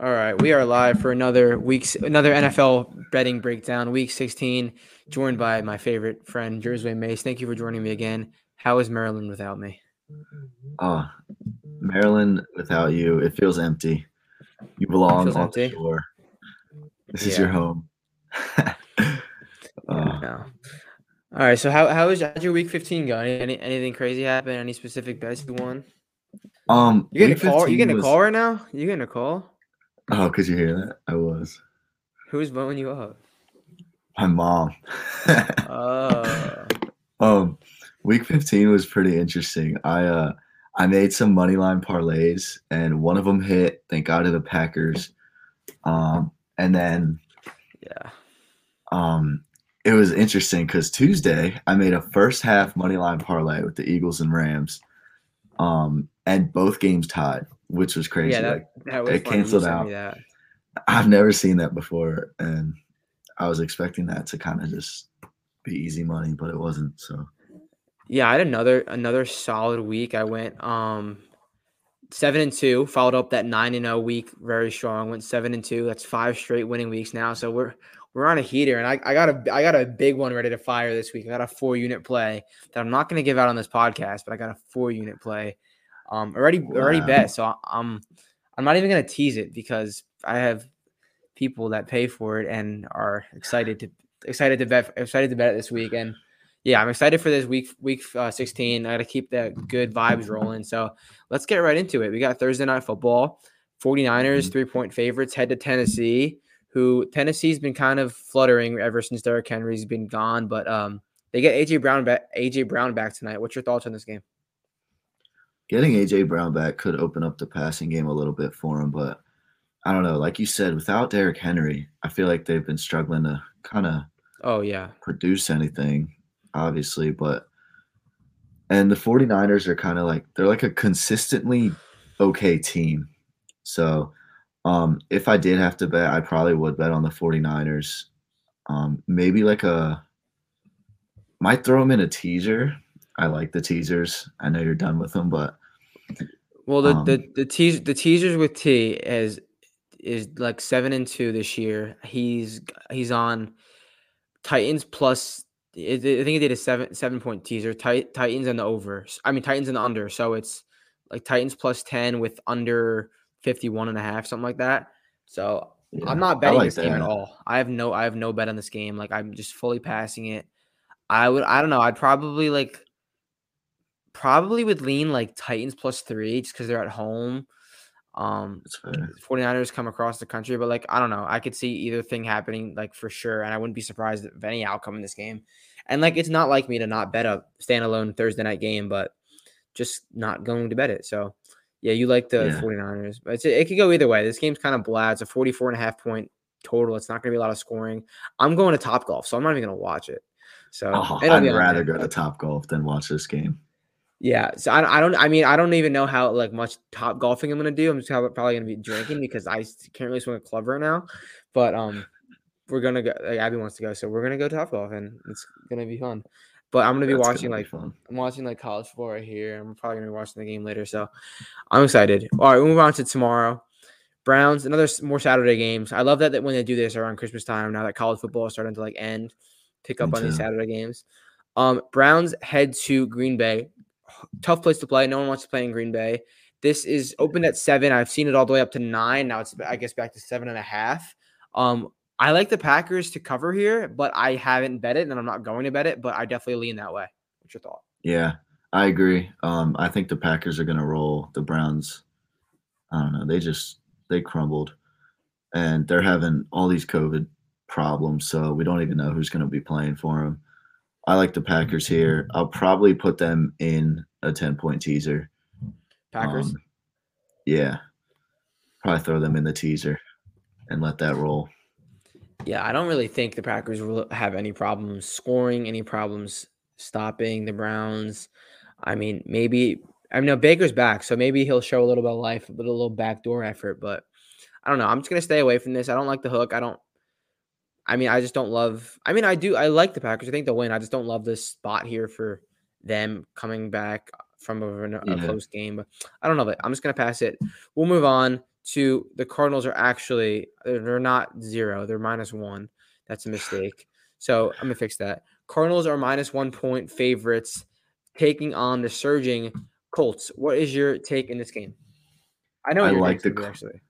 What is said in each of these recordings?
All right, we are live for another week's another NFL betting breakdown, week 16, joined by my favorite friend Jersey Mace. Thank you for joining me again. How is Maryland without me? Oh, Maryland without you, it feels empty. You belong on empty? the shore. This is your home. Uh, No. All right, so how how is how'd your week 15 going? Any, any anything crazy happen? Any specific bets you won? um, You getting a call? You 15 getting a was- call right now? You getting a call? Oh, could you hear that? I was. Who's blowing you up? My mom. Oh, um, week 15 was pretty interesting. I uh I made some money line parlays and one of them hit, thank God to the Packers. Um, and then yeah. um it was interesting because Tuesday I made a first half money line parlay with the Eagles and Rams. Um, and both games tied, which was crazy. Yeah, that, like that was it canceled out. that. I've never seen that before, and I was expecting that to kind of just be easy money, but it wasn't. So Yeah, I had another another solid week. I went um seven and two, followed up that nine and zero week very strong. Went seven and two. That's five straight winning weeks now. So we're we're on a heater, and I, I got a I got a big one ready to fire this week. I got a four unit play that I'm not going to give out on this podcast, but I got a four unit play. Um, already already Wow. bet. So I'm I'm not even going to tease it because I have people that pay for it and are excited to excited to bet excited to bet it this week. And yeah i'm excited for this week week uh, 16 i gotta keep the good vibes rolling. So let's get right into it. We got thursday night football. 49ers Mhm. three point favorites head to tennessee who tennessee's been kind of fluttering ever since Derrick henry's been gone. But um they get aj brown back aj brown back tonight. What's your thoughts on this game getting AJ Brown back could open up the passing game a little bit for him, but I don't know. Like you said, without Derrick Henry, I feel like they've been struggling to kind of oh yeah produce anything, obviously, but and the 49ers are kind of like they're like a consistently okay team. So um if I did have to bet, I probably would bet on the 49ers. Um maybe like a might throw them in a teaser. I like the teasers. I know you're done with them, but Well, the the Um, the teas the teasers with T is is like seven and two this year. He's he's on Titans plus. I think he did a seven seven point teaser. Tit- Titans and the over. I mean Titans and the under. So it's like Titans plus ten with under 51 and a half, something like that. So yeah, I'm not betting like this game at all. I have no I have no bet on this game. Like I'm just fully passing it. I would I don't know. I'd probably like probably would lean like Titans plus three just because they're at home. Um That's fair. 49ers come across the country, but like I don't know. I could see either thing happening like for sure. And I wouldn't be surprised of any outcome in this game. And like it's not like me to not bet a standalone Thursday night game, but just not going to bet it. So yeah, you like the Yeah. 49ers. But it's, it could go either way. This game's kind of blah. It's a 44 and a half point total. It's not gonna be a lot of scoring. I'm going to top golf, so I'm not even gonna watch it. So Oh, I'd rather go to Top Golf than watch this game. Yeah, so I, I don't. I mean, I don't even know how like much top golfing I'm gonna do. I'm just probably gonna be drinking because I can't really swing a club right now. But um, we're gonna go. Like, Abby wants to go, so we're gonna go top golf, and it's gonna be fun. But I'm gonna be That's gonna watching be like fun. I'm watching like college football right here. I'm probably gonna be watching the game later, so I'm excited. All right, we'll move on to tomorrow. Browns, another more Saturday games. I love that, that when they do this around Christmas time. Now that college football is starting to like end, pick up Me on these. Saturday games. Um, Browns head to Green Bay. Tough place to play. No one wants to play in Green Bay. This is opened at seven. I've seen it all the way up to nine. Now it's I guess back to seven and a half. Um, I like the Packers to cover here, but I haven't bet it, and I'm not going to bet it. But I definitely lean that way. What's your thought? Yeah, I agree. Um, I think the Packers are gonna roll the Browns. I don't know. They just they crumbled, and they're having all these COVID problems. So we don't even know who's gonna be playing for them. I like the Packers here. I'll probably put them in a ten point teaser. Packers. Um, yeah, probably throw them in the teaser and let that roll. Yeah, I don't really think the Packers will have any problems scoring, any problems stopping the Browns. I mean, maybe I know Baker's back, so maybe he'll show a little bit of life, but a little backdoor effort. But I don't know. I'm just gonna stay away from this. I don't like the hook. I don't. I mean, I just don't love. I mean, I do. I like the Packers. I think they'll win. I just don't love this spot here for them coming back from a, a Yeah. close game. But I don't know. But I'm just gonna pass it. We'll move on to the Cardinals are actually they're not zero, they're minus one. That's a mistake. So I'm gonna fix that. Cardinals are minus one point favorites, taking on the surging Colts. What is your take in this game? I know I like the gonna be, Col- actually.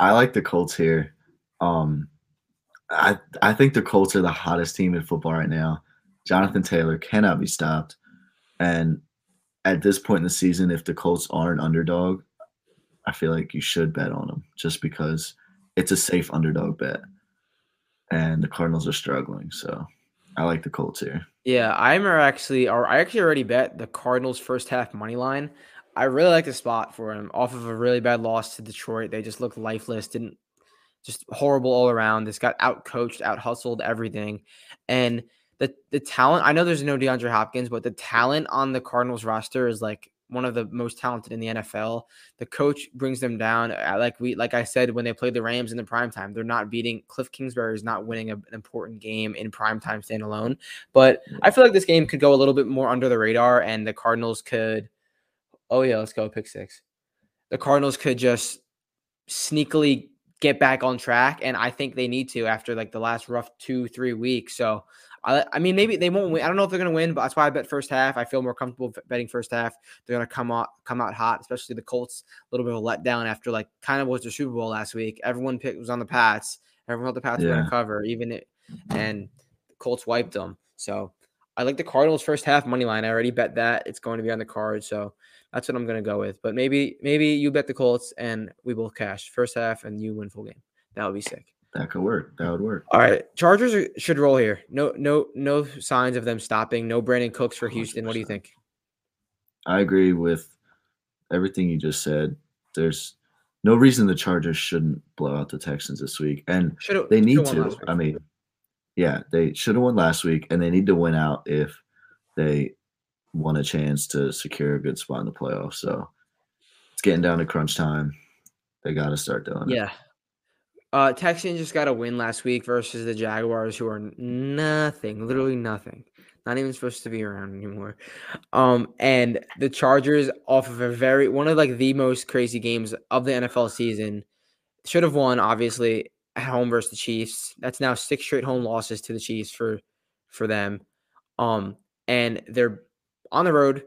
I like the Colts here. Um, I I think the Colts are the hottest team in football right now. Jonathan Taylor cannot be stopped, and at this point in the season, if the Colts are an underdog, I feel like you should bet on them just because it's a safe underdog bet, and the Cardinals are struggling. So I like the Colts here. Yeah, I'm actually, or I actually already bet the Cardinals first half money line. I really like the spot for him off of a really bad loss to Detroit. They just looked lifeless, didn't just horrible all around. This got out coached, out hustled, everything. And the the talent, I know there's no DeAndre Hopkins, but the talent on the Cardinals roster is like one of the most talented in the NFL. The coach brings them down. Uh, like we like I said when they played the Rams in the prime time, they're not beating Kliff Kingsbury is not winning a- an important game in prime time standalone. But I feel like this game could go a little bit more under the radar and the Cardinals could oh yeah, let's go pick six. The Cardinals could just sneakily get back on track, and I think they need to after like the last rough two, three weeks. So I, I mean, maybe they won't win. I don't know if they're gonna win, but that's why I bet first half. I feel more comfortable betting first half. They're gonna come out come out hot, especially the Colts. A little bit of a letdown after like kind of was the Super Bowl last week. Everyone picked was on the Pats. Everyone thought the Pats were gonna cover, even it, mm-hmm. and the Colts wiped them. So I like the Cardinals first half money line. I already bet that it's going to be on the card, so that's what I'm going to go with. But maybe maybe you bet the Colts and we both cash first half and you win full game. That would be sick. That could work. That would work. All right, Chargers are, should roll here. No no no signs of them stopping. No Brandin Cooks for Houston. What do you think? I agree with everything you just said. There's no reason the Chargers shouldn't blow out the Texans this week, and Should have they need to. I mean, yeah, they should have won last week, and they need to win out if they want a chance to secure a good spot in the playoffs. So it's getting down to crunch time. They got to start doing it. yeah. Uh, Texans just got a win last week versus the Jaguars, who are nothing, literally nothing, not even supposed to be around anymore. Um, and the Chargers, off of a very one of like the most crazy games of the NFL season, should have won obviously at home versus the Chiefs. That's now six straight home losses to the Chiefs for for them. Um, and they're on the road.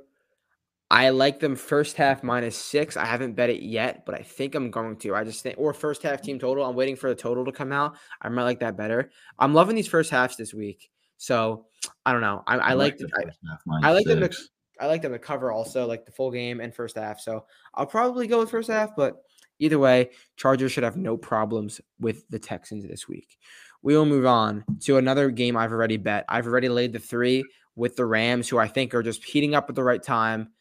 I like them first half minus six. I haven't bet it yet, but I think I'm going to. I just think, or first half team total. I'm waiting for the total to come out. I might like that better. I'm loving these first halves this week. So I don't know. I, I like, the I, I like them to. I like them to cover also like the full game and first half. So I'll probably go with first half, but either way, Chargers should have no problems with the Texans this week. We will move on to another game I've already bet. I've already laid the three with the Rams, who I think are just heating up at the right time.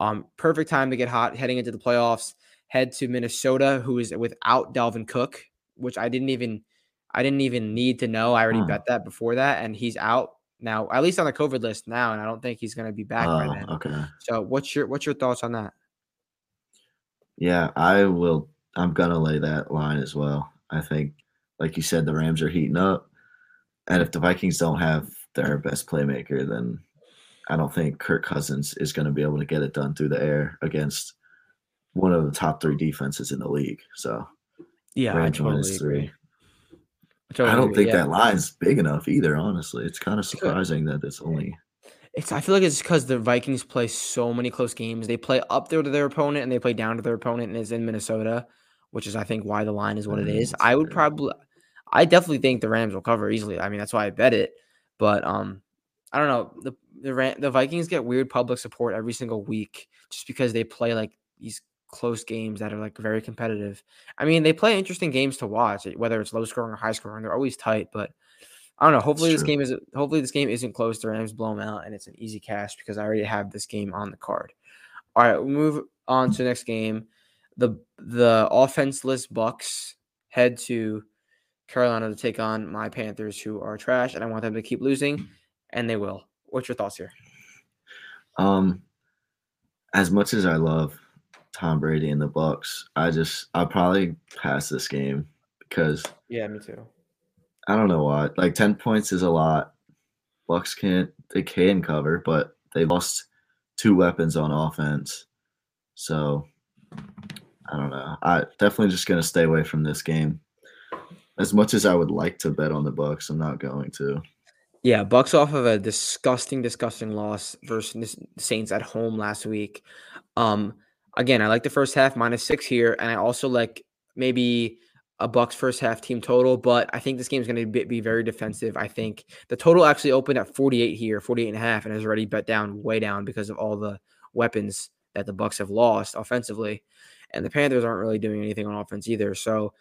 Um, perfect time to get hot heading into the playoffs. Head to Minnesota, who is without Dalvin Cook, which I didn't even I didn't even need to know. I already Huh. bet that before that, and he's out now, at least on the COVID list now, and I don't think he's going to be back by Oh, then. okay. So, what's your what's your thoughts on that? Yeah, I will. I'm gonna lay that line as well. I think, like you said, the Rams are heating up, and if the Vikings don't have their best playmaker, then I don't think Kirk Cousins is going to be able to get it done through the air against one of the top three defenses in the league. So Yeah, Rams minus three. I don't think that line's big enough either. Honestly, it's kind of surprising that it's only. It's. I feel like it's because the Vikings play so many close games. They play up there to their opponent and they play down to their opponent, and is in Minnesota, which is I think why the line is what it Mm, is. that's I would probably, I definitely think the Rams will cover easily. I mean, that's why I bet it. But um, I don't know. The the the Vikings get weird public support every single week just because they play like these close games that are like very competitive. I mean, they play interesting games to watch, whether it's low scoring or high scoring. They're always tight, but I don't know. Hopefully this game is hopefully this game isn't close. The Rams blow them out, and it's an easy cash because I already have this game on the card. All right, we move on to the next game. The the offenseless Bucks head to Carolina to take on my Panthers, who are trash, and I want them to keep losing, and they will. What's your thoughts here? Um, as much as I love Tom Brady and the Bucks, I just I'll probably pass this game because Yeah, me too. I don't know why. Like ten points is a lot. Bucks can't they can cover, but they lost two weapons on offense. So I don't know. I definitely just gonna stay away from this game. As much as I would like to bet on the Bucks, I'm not going to. Yeah, Bucks off of a disgusting, disgusting loss versus the Saints at home last week. Um, again, I like the first half minus six here, and I also like maybe a Bucks first half team total, but I think this game is going to be, be, very defensive. I think the total actually opened at 48 here, 48 and a half, and has already bet down way down because of all the weapons that the Bucks have lost offensively. And the Panthers aren't really doing anything on offense either. So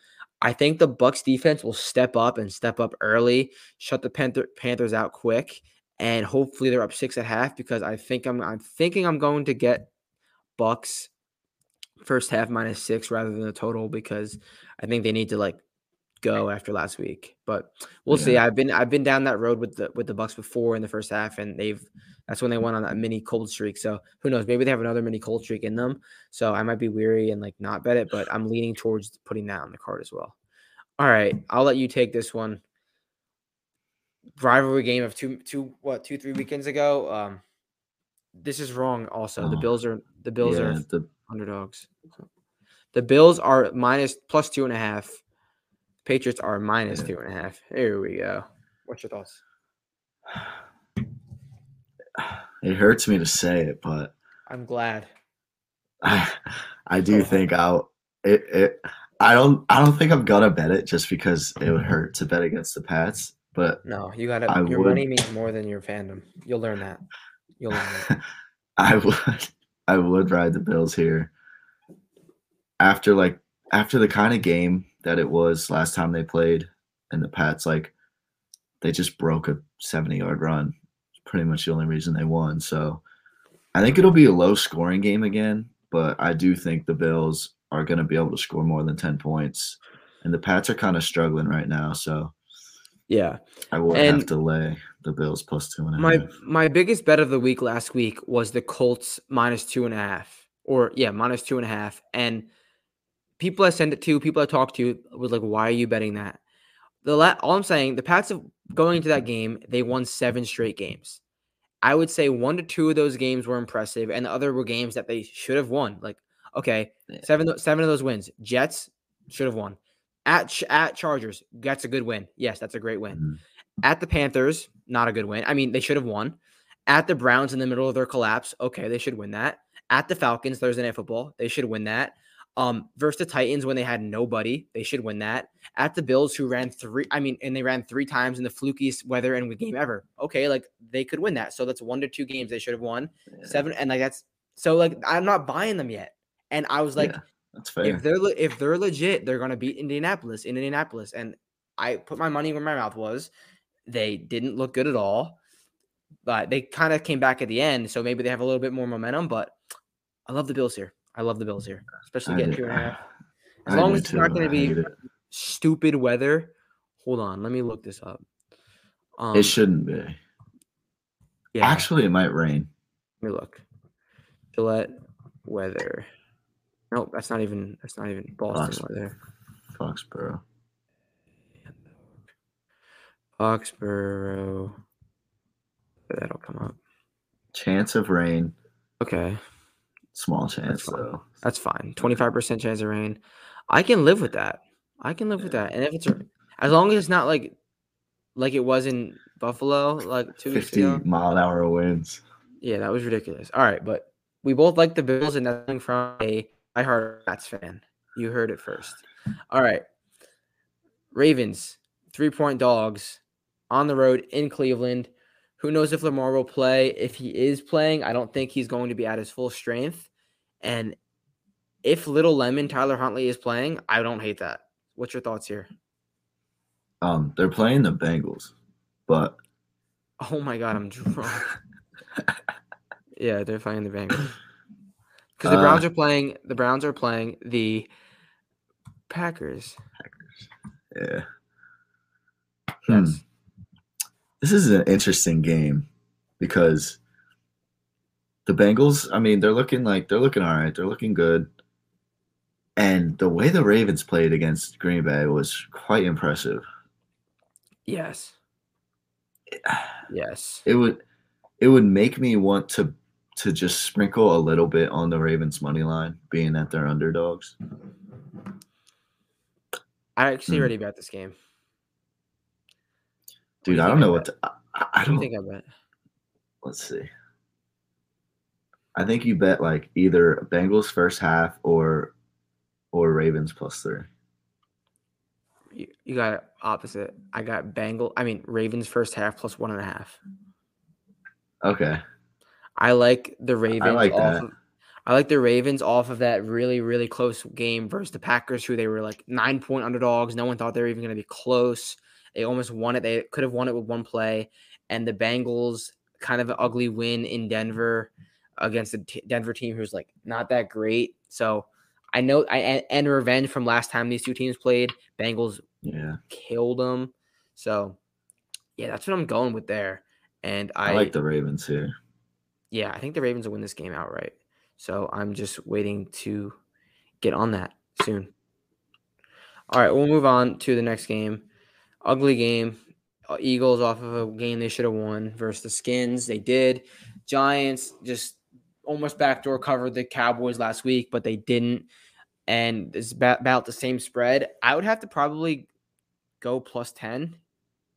I think the Bucks defense will step up and step up early, shut the Panther, Panthers out quick, and hopefully they're up six at half because I think I'm I'm thinking I'm going to get Bucks first half minus six rather than the total because I think they need to like go after last week. But we'll yeah. see. I've been I've been down that road with the with the Bucks before in the first half, and they've that's when they went on that mini cold streak. So who knows? Maybe they have another mini cold streak in them. So I might be weary and like not bet it, but I'm leaning towards putting that on the card as well. All right, I'll let you take this one. Rivalry game of two two what two three weekends ago. Um, this is wrong. Also, the oh, Bills are the Bills yeah, are the underdogs. The Bills are minus plus two and a half. Patriots are minus two and a half. Here we go. What's your thoughts? It hurts me to say it, but I'm glad. I, I do think I'll it, it I don't I don't think I'm gonna bet it just because it would hurt to bet against the Pats. But no, you gotta I your would, money means more than your fandom. You'll learn that. You'll learn that. I would I would ride the Bills here. After like after the kind of game that it was last time they played, and the Pats like they just broke a 70 yard run. Pretty much the only reason they won. So I think it'll be a low scoring game again, but I do think the Bills are going to be able to score more than 10 points. And the Pats are kind of struggling right now. So yeah, I will have to lay the Bills plus two and a my, half. My biggest bet of the week last week was the Colts minus two and a half, or yeah, minus two and a half. And people I send it to, people I talked to, was like, "Why are you betting that?" The la- all I'm saying, the Pats have going into that game, they won seven straight games. I would say one to two of those games were impressive, and the other were games that they should have won. Like, okay, seven seven of those wins, Jets should have won. At at Chargers, that's a good win. Yes, that's a great win. Mm-hmm. At the Panthers, not a good win. I mean, they should have won. At the Browns in the middle of their collapse, okay, they should win that. At the Falcons Thursday Night Football, they should win that. Um, versus the Titans when they had nobody, they should win that. At the Bills, who ran three, I mean, and they ran three times in the flukiest weather and game ever. Okay, like they could win that. So that's one to two games they should have won. Yeah. Seven, and like that's so like I'm not buying them yet. And I was like, yeah, that's fair. If they're if they're legit, they're gonna beat Indianapolis in Indianapolis. And I put my money where my mouth was. They didn't look good at all, but they kind of came back at the end. So maybe they have a little bit more momentum. But I love the Bills here. I love the Bills here, especially getting two and a half. As I long as it's too. not going to be stupid weather. Hold on, let me look this up. Um, it shouldn't be. Yeah. Actually, it might rain. Let me look. Gillette weather. Nope, that's not even. That's not even Boston Fox, weather. Foxborough. Foxborough. That'll come up. Chance of rain. Okay. Small chance, That's though. That's fine. Twenty five percent chance of rain. I can live with that. I can live with that. And if it's as long as it's not like like it was in Buffalo like two weeks ago. mile an hour winds. Yeah, that was ridiculous. All right, but we both like the Bills and nothing from a I heart Pats fan. You heard it first. All right. Ravens, three point dogs on the road in Cleveland. Who knows if Lamar will play? If he is playing, I don't think he's going to be at his full strength. And if Little Lemon Tyler Huntley is playing, I don't hate that. What's your thoughts here? Um, they're playing the Bengals, but oh my god, I'm drunk. yeah, they're playing the Bengals because the Browns uh, are playing. The Browns are playing the Packers. Packers. Yeah. Yes. Hmm this is an interesting game because the Bengals, I mean, they're looking like they're looking all right. They're looking good. And the way the Ravens played against Green Bay was quite impressive. Yes. Yes. It would it would make me want to to just sprinkle a little bit on the Ravens money line, being that they're underdogs. I actually Hmm. already bet this game. Do Dude, you I don't I know what to, I, I- I What do don't think I bet? let's see. I think you bet like either Bengals first half or or Ravens plus three. You, you got it opposite. I got Bengal. I mean Ravens first half plus one and a half. Okay. I like the Ravens I like off that. of I like the Ravens off of that really, really close game versus the Packers, who they were like nine point underdogs. No one thought they were even going to be close. They almost won it. They could have won it with one play. And the Bengals, kind of an ugly win in Denver against the t- Denver team who's like not that great. So I know I and, and revenge from last time these two teams played. Bengals Yeah. killed them. So yeah, that's what I'm going with there. And I, I, like the Ravens here. yeah, I think the Ravens will win this game outright. So I'm just waiting to get on that soon. All right, we'll move on to the next game. Ugly game. Uh, Eagles off of a game they should have won versus the Skins. They did. Giants just almost backdoor covered the Cowboys last week, but they didn't. And it's about the same spread. I would have to probably go plus 10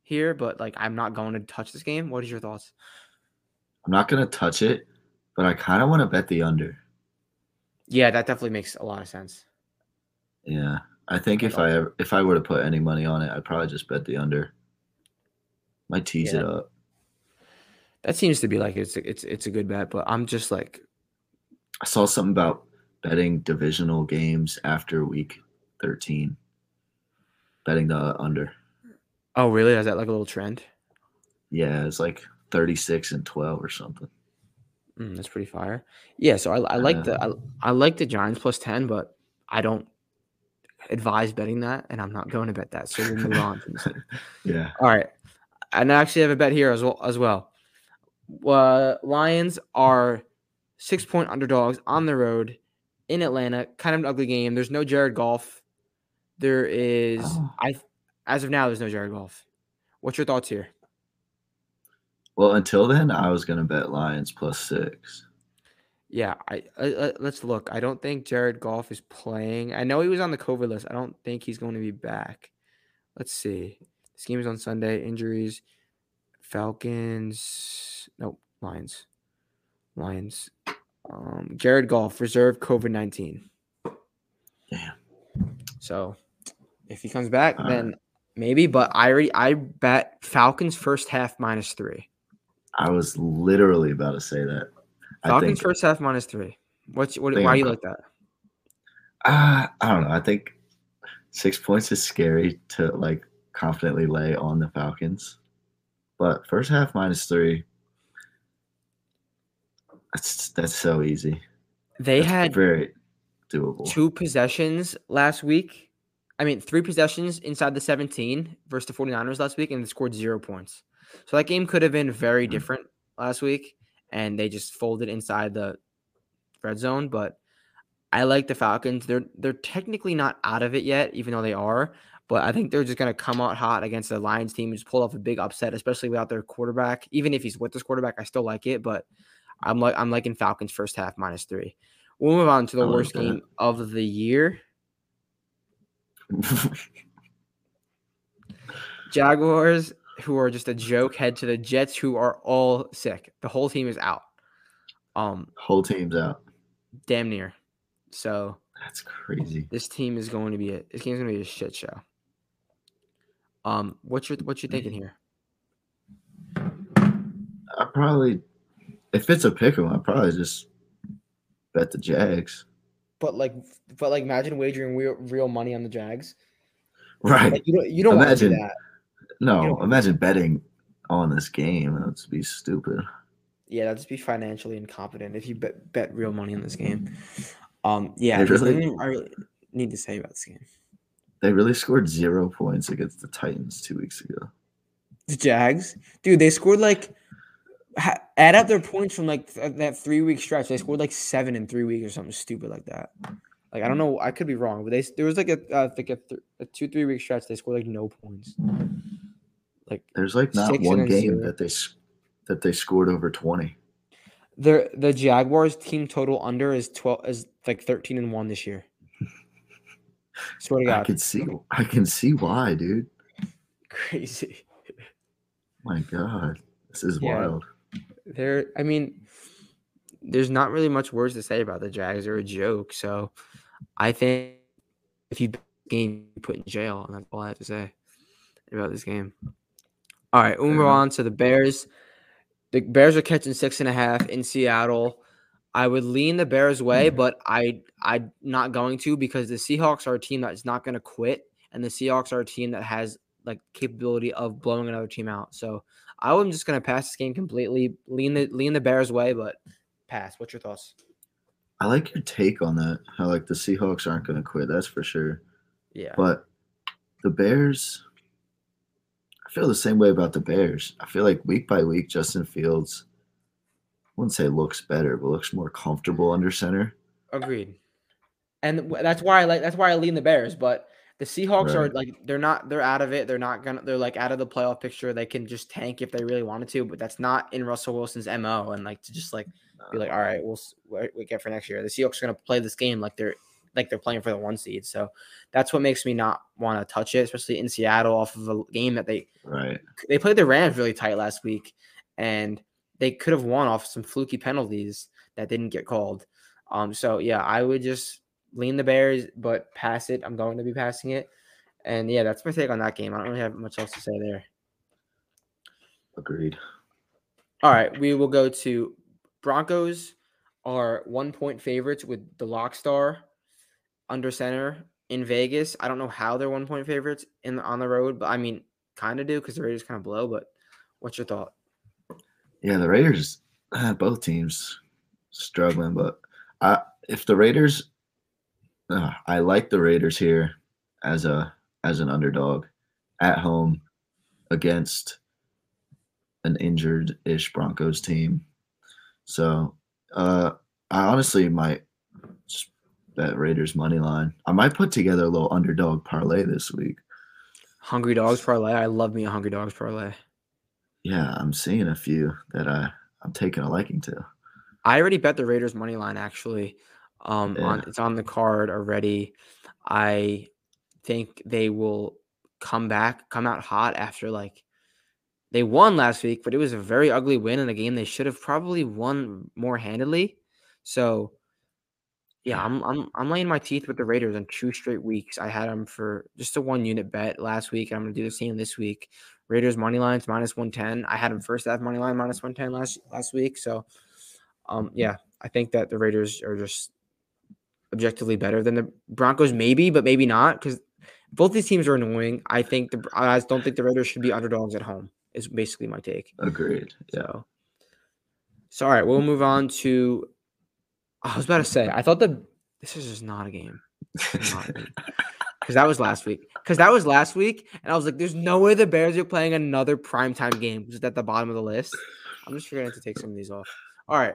here, but like I'm not going to touch this game. What is your thoughts? I'm not gonna touch it, but I kind of want to bet the under. Yeah, that definitely makes a lot of sense. Yeah. I think if I ever, if I were to put any money on it, I'd probably just bet the under. Might tease Yeah. it up. That seems to be like it's a, it's it's a good bet, but I'm just like I saw something about betting divisional games after week 13. Betting the under. oh really? Is that like a little trend? Yeah, it's like 36 and 12 or something. Mm, that's pretty fire. Yeah, so I, I like the I, I like the Giants plus ten, but I don't advise betting that, and I'm not going to bet that. So we'll move on. From. Yeah. All right, and I actually have a bet here as well. As well, uh, Lions are six point underdogs on the road in Atlanta. Kind of an ugly game. There's no Jared Goff. There is Oh. I as of now. There's no Jared Goff. What's your thoughts here? Well, until then, I was going to bet Lions plus six. Yeah, I, I, I- let's look. I don't think Jared Goff is playing. I know he was on the COVID list. I don't think he's going to be back. Let's see. This game is on Sunday. Injuries. Falcons. Nope. Lions. Lions. Um, Jared Goff reserve COVID nineteen. Damn. So, if he comes back, All then maybe. But I already I bet Falcons first half minus three. I was literally about to say that. Falcons first half minus three. What's what? Why I'm you like that? uh, I don't know. I think six points is scary to like confidently lay on the Falcons. But first half minus three, that's that's so easy. They That's had very doable. two possessions last week. I mean, three possessions inside the 17 versus the 49ers last week, and they scored zero points. So that game could have been very Mm. different last week, and they just folded inside the red zone. But I like the Falcons. They're they're technically not out of it yet, even though they are. But I think they're just gonna come out hot against the Lions team and just pull off a big upset, especially without their quarterback. Even if he's with this quarterback, I still like it. But I'm like I'm liking Falcons first half minus three. We'll move on to the worst that. game of the year. Jaguars, who are just a joke, head to the Jets, who are all sick. The whole team is out. Um, Whole team's out. damn near. So That's crazy. this team is going to be a this game's going to be a shit show. Um, what's your what you thinking here? I probably, if it's a pick 'em, I probably just bet the Jags. But like, but like, imagine wagering real, real money on the Jags. Right. Like you don't you don't want to do Imagine- that. No, you know- imagine betting on this game. That would be stupid. Yeah, that'd just be financially incompetent if you bet bet real money on this game. Um, yeah, They really- I really need to say about this game. They really scored zero points against the Titans two weeks ago. The Jags, dude, they scored like ha- add up their points from like th- that three week stretch. They scored like seven in three weeks or something stupid like that. Like I don't know, I could be wrong, but they there was like a uh, like a, th- a two three week stretch. They scored like no points. Like There's like not one game zero. that they that they scored over twenty. The the Jaguars team total under is twelve is like thirteen and one this year. Swear to God. I can see I can see why, dude. crazy. My God. This is Yeah. wild. They're, I mean, there's not really much words to say about the Jags. They're a joke. So I think if you game, you put in jail, and that's all I have to say about this game. All right, we'll move on to the Bears. The Bears are catching six and a half in Seattle. I would lean the Bears way, Mhm. but I I'm not going to because the Seahawks are a team that's not going to quit, and the Seahawks are a team that has like capability of blowing another team out. So I am just going to pass this game completely. Lean the lean the Bears way, but pass. What's your thoughts? I like your take on that. How like the Seahawks aren't gonna quit, that's for sure. Yeah, But the Bears, feel the same way about the Bears. I feel like week by week, Justin Fields, I wouldn't say looks better, but looks more comfortable under center. agreed. And that's why I like that's why I lean the Bears, but the Seahawks are like they're not they're out of it. They're not gonna they're like out of the playoff picture. They can just tank if they really wanted to, but that's not in Russell Wilson's mo. And like to just like be like, all right, we'll we get for next year. The Seahawks are gonna play this game like they're like they're playing for the one seed. So that's what makes me not want to touch it, especially in Seattle off of a game that they Right. they played the Rams really tight last week, and they could have won off some fluky penalties that didn't get called. Um, so yeah, I would just lean the Bears, but pass it. I'm going to be passing it, and yeah, that's my take on that game. I don't really have much else to say there. Agreed. All right, we will go to Broncos are one point favorites with the lock star under center in Vegas. I don't know how they're one point favorites in the, on the road, but I mean, kind of do because the Raiders kind of blow. But what's your thought? Yeah, the Raiders, both teams struggling, but I if the Raiders, uh, I like the Raiders here as a as an underdog at home against an injured ish Broncos team. So uh, I honestly might bet Raiders money line. I might put together a little underdog parlay this week. Hungry Dogs parlay. I love me a Hungry Dogs parlay. Yeah, I'm seeing a few that I I'm taking a liking to. I already bet the Raiders money line actually. Um, on it's on the card already. I think they will come back, come out hot after like they won last week, but it was a very ugly win in a game they should have probably won more handedly. So yeah. I'm I'm I'm laying my teeth with the Raiders on two straight weeks. I had them for just a one unit bet last week. I'm gonna do the same this week. Raiders money lines minus one ten. I had them first half money line minus one ten last last week. So um yeah, I think that the Raiders are just objectively better than the Broncos, maybe, but maybe not because both these teams are annoying. I think the I don't think the Raiders should be underdogs at home. Is basically my take. Agreed. Yeah. So, so all right, we'll move on to. I was about to say, I thought the this is just not a game because that was last week. Because that was last week, and I was like, "There's no way the Bears are playing another primetime game." Just at the bottom of the list. I'm just to have to take some of these off. All right,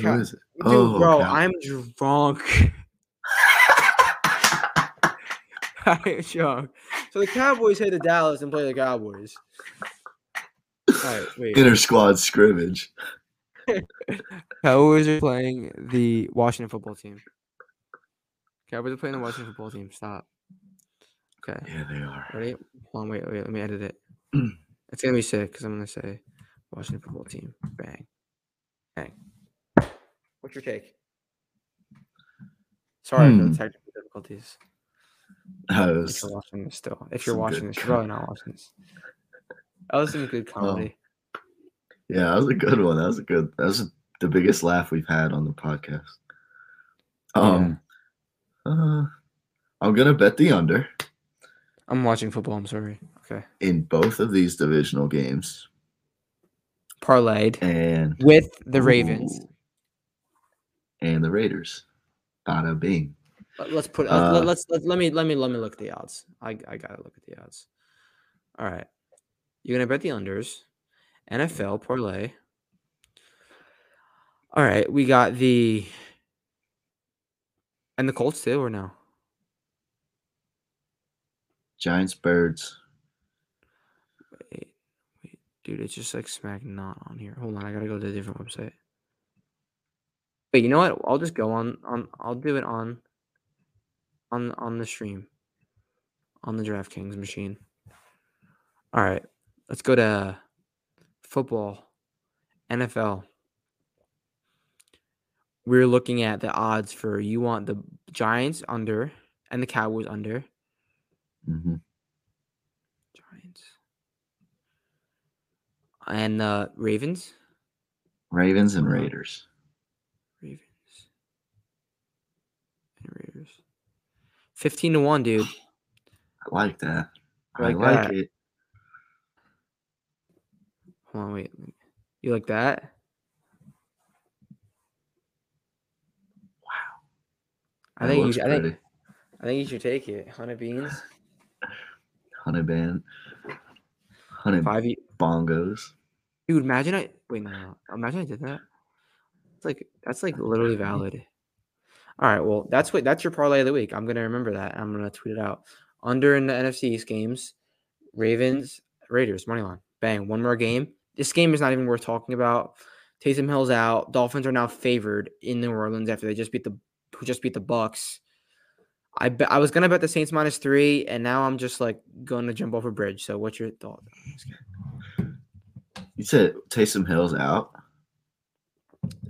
Cal- is it? dude, Oh, bro, Cal- I'm drunk. I am drunk. So the Cowboys head to Dallas and play the Cowboys. All right, wait. Inter squad scrimmage. Cowboys are playing the Washington football team. Cowboys are playing the Washington football team. Stop. Okay. Yeah, they are. Ready? Hold on, wait, wait, let me edit it. It's gonna be sick because I'm gonna say Washington football team. Bang. Bang. What's your take? Sorry for Hmm. the technical difficulties. That If you're watching this still. If you're watching this, you're probably not watching this. That was some good comedy. Yeah, that was a good one. That was a good. That was the biggest laugh we've had on the podcast. Um, uh, I'm gonna bet the under I'm watching football, I'm sorry. Okay. in both of these divisional games, Parlayed and with the Ravens. Ooh. and the Raiders. Bada bing. Let- Let's put. Uh, let, let's let, let me let me let me look at the odds. I I gotta look at the odds. All right, you're gonna bet the unders, NFL parlay. All right, we got the and the Colts too, or no? Giants, Birds. Wait, wait, dude, it's just like smack not on here. Hold on, I gotta go to a different website. Wait, you know what? I'll just go on on. I'll do it on. On on the stream. On the DraftKings machine. All right, let's go to football, NFL. We're looking at the odds for you want the Giants under and the Cowboys under. hmm Giants and uh, Ravens. Ravens and Uh-huh. Raiders. Ravens and Raiders. Fifteen to one, dude. I like that. I I like like that. it. Hold on, wait. You like that? Wow. I That think you. should- I think. I think you should take it. Hundred beans, Honey band. Honey five. bongos. Dude, imagine I wait. No, imagine I did that. It's like that's like literally valid. All right, well, that's what that's your parlay of the week. I'm gonna remember that. I'm gonna tweet it out. Under in the NFC East games, Ravens, Raiders, money line. Bang, one more game. This game is not even worth talking about. Taysom Hill's out. Dolphins are now favored in New Orleans after they just beat the who just beat the Bucks. I bet I was gonna bet the Saints minus three, and now I'm just like going to jump off a bridge. So, what's your thought? on this game? You said Taysom Hill's out.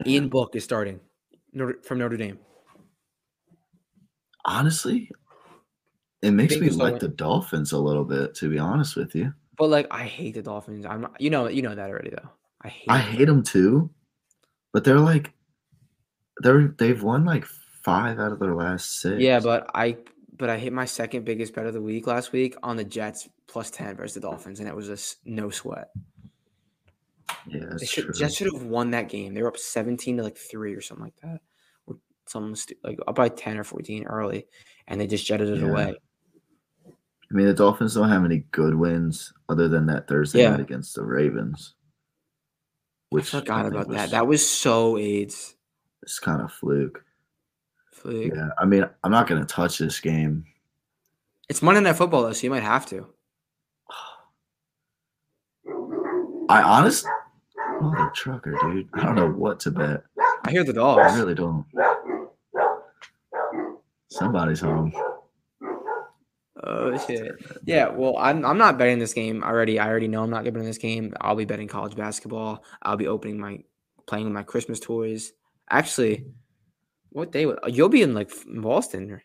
Ian Book is starting from Notre Dame. Honestly, it makes me like the Dolphins a little bit, to be honest with you. But like, I hate the Dolphins. I'm not, you know, you know that already though. I hate. I them. hate them too, but they're like they're they've won like five out of their last six. Yeah, but I but I hit my second biggest bet of the week last week on the Jets plus ten versus the Dolphins, and it was just no sweat. yeah, They that's should true. Jets should have won that game. They were up seventeen to like three or something like that, or something stu- like up by ten or fourteen early, and they just jetted it Yeah. away. I mean, the Dolphins don't have any good wins other than that Thursday Yeah. night against the Ravens, Which I forgot think about that. That was so AIDS. It's kind of fluke. Fluke. Yeah, I mean, I'm not gonna touch this game. It's Monday Night Football though, so you might have to. I honestly, mother trucker, dude. I don't know what to bet. I hear the I dogs. really don't. Somebody's home. Oh shit. Yeah, well, I'm I'm not betting this game already. I already know I'm not betting this game. I'll be betting college basketball. I'll be opening my playing with my Christmas toys. Actually, what day? would- You'll be in like Boston,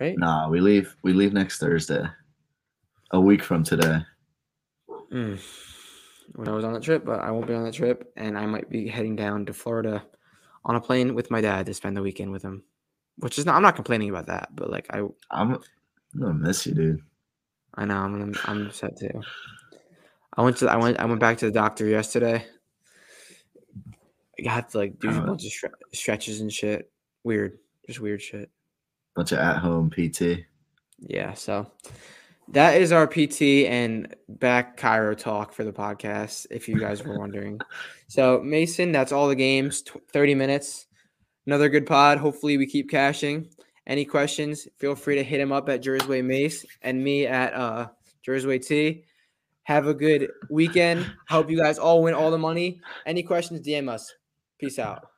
right? Nah, we leave. We leave next Thursday. A week from today. Mm. When I was on that trip, but I won't be on that trip, and I might be heading down to Florida on a plane with my dad to spend the weekend with him. Which is not. I'm not complaining about that, but like I I'm, I'm gonna miss you, dude. I know I'm I'm, I'm upset too. I went to I went I went back to the doctor yesterday. I had to like do uh-huh. a bunch of stre- stretches and shit. Weird, just weird shit. Bunch of at-home PT. Yeah, so that is our PT and back Cairo talk for the podcast. If you guys were wondering, so Mason, that's all the games. Tw- Thirty minutes, another good pod. Hopefully, we keep cashing. Any questions? Feel free to hit him up at Jersey Mace and me at uh Jersey T. Have a good weekend. Hope you guys all win all the money. Any questions? DM us. Peace out.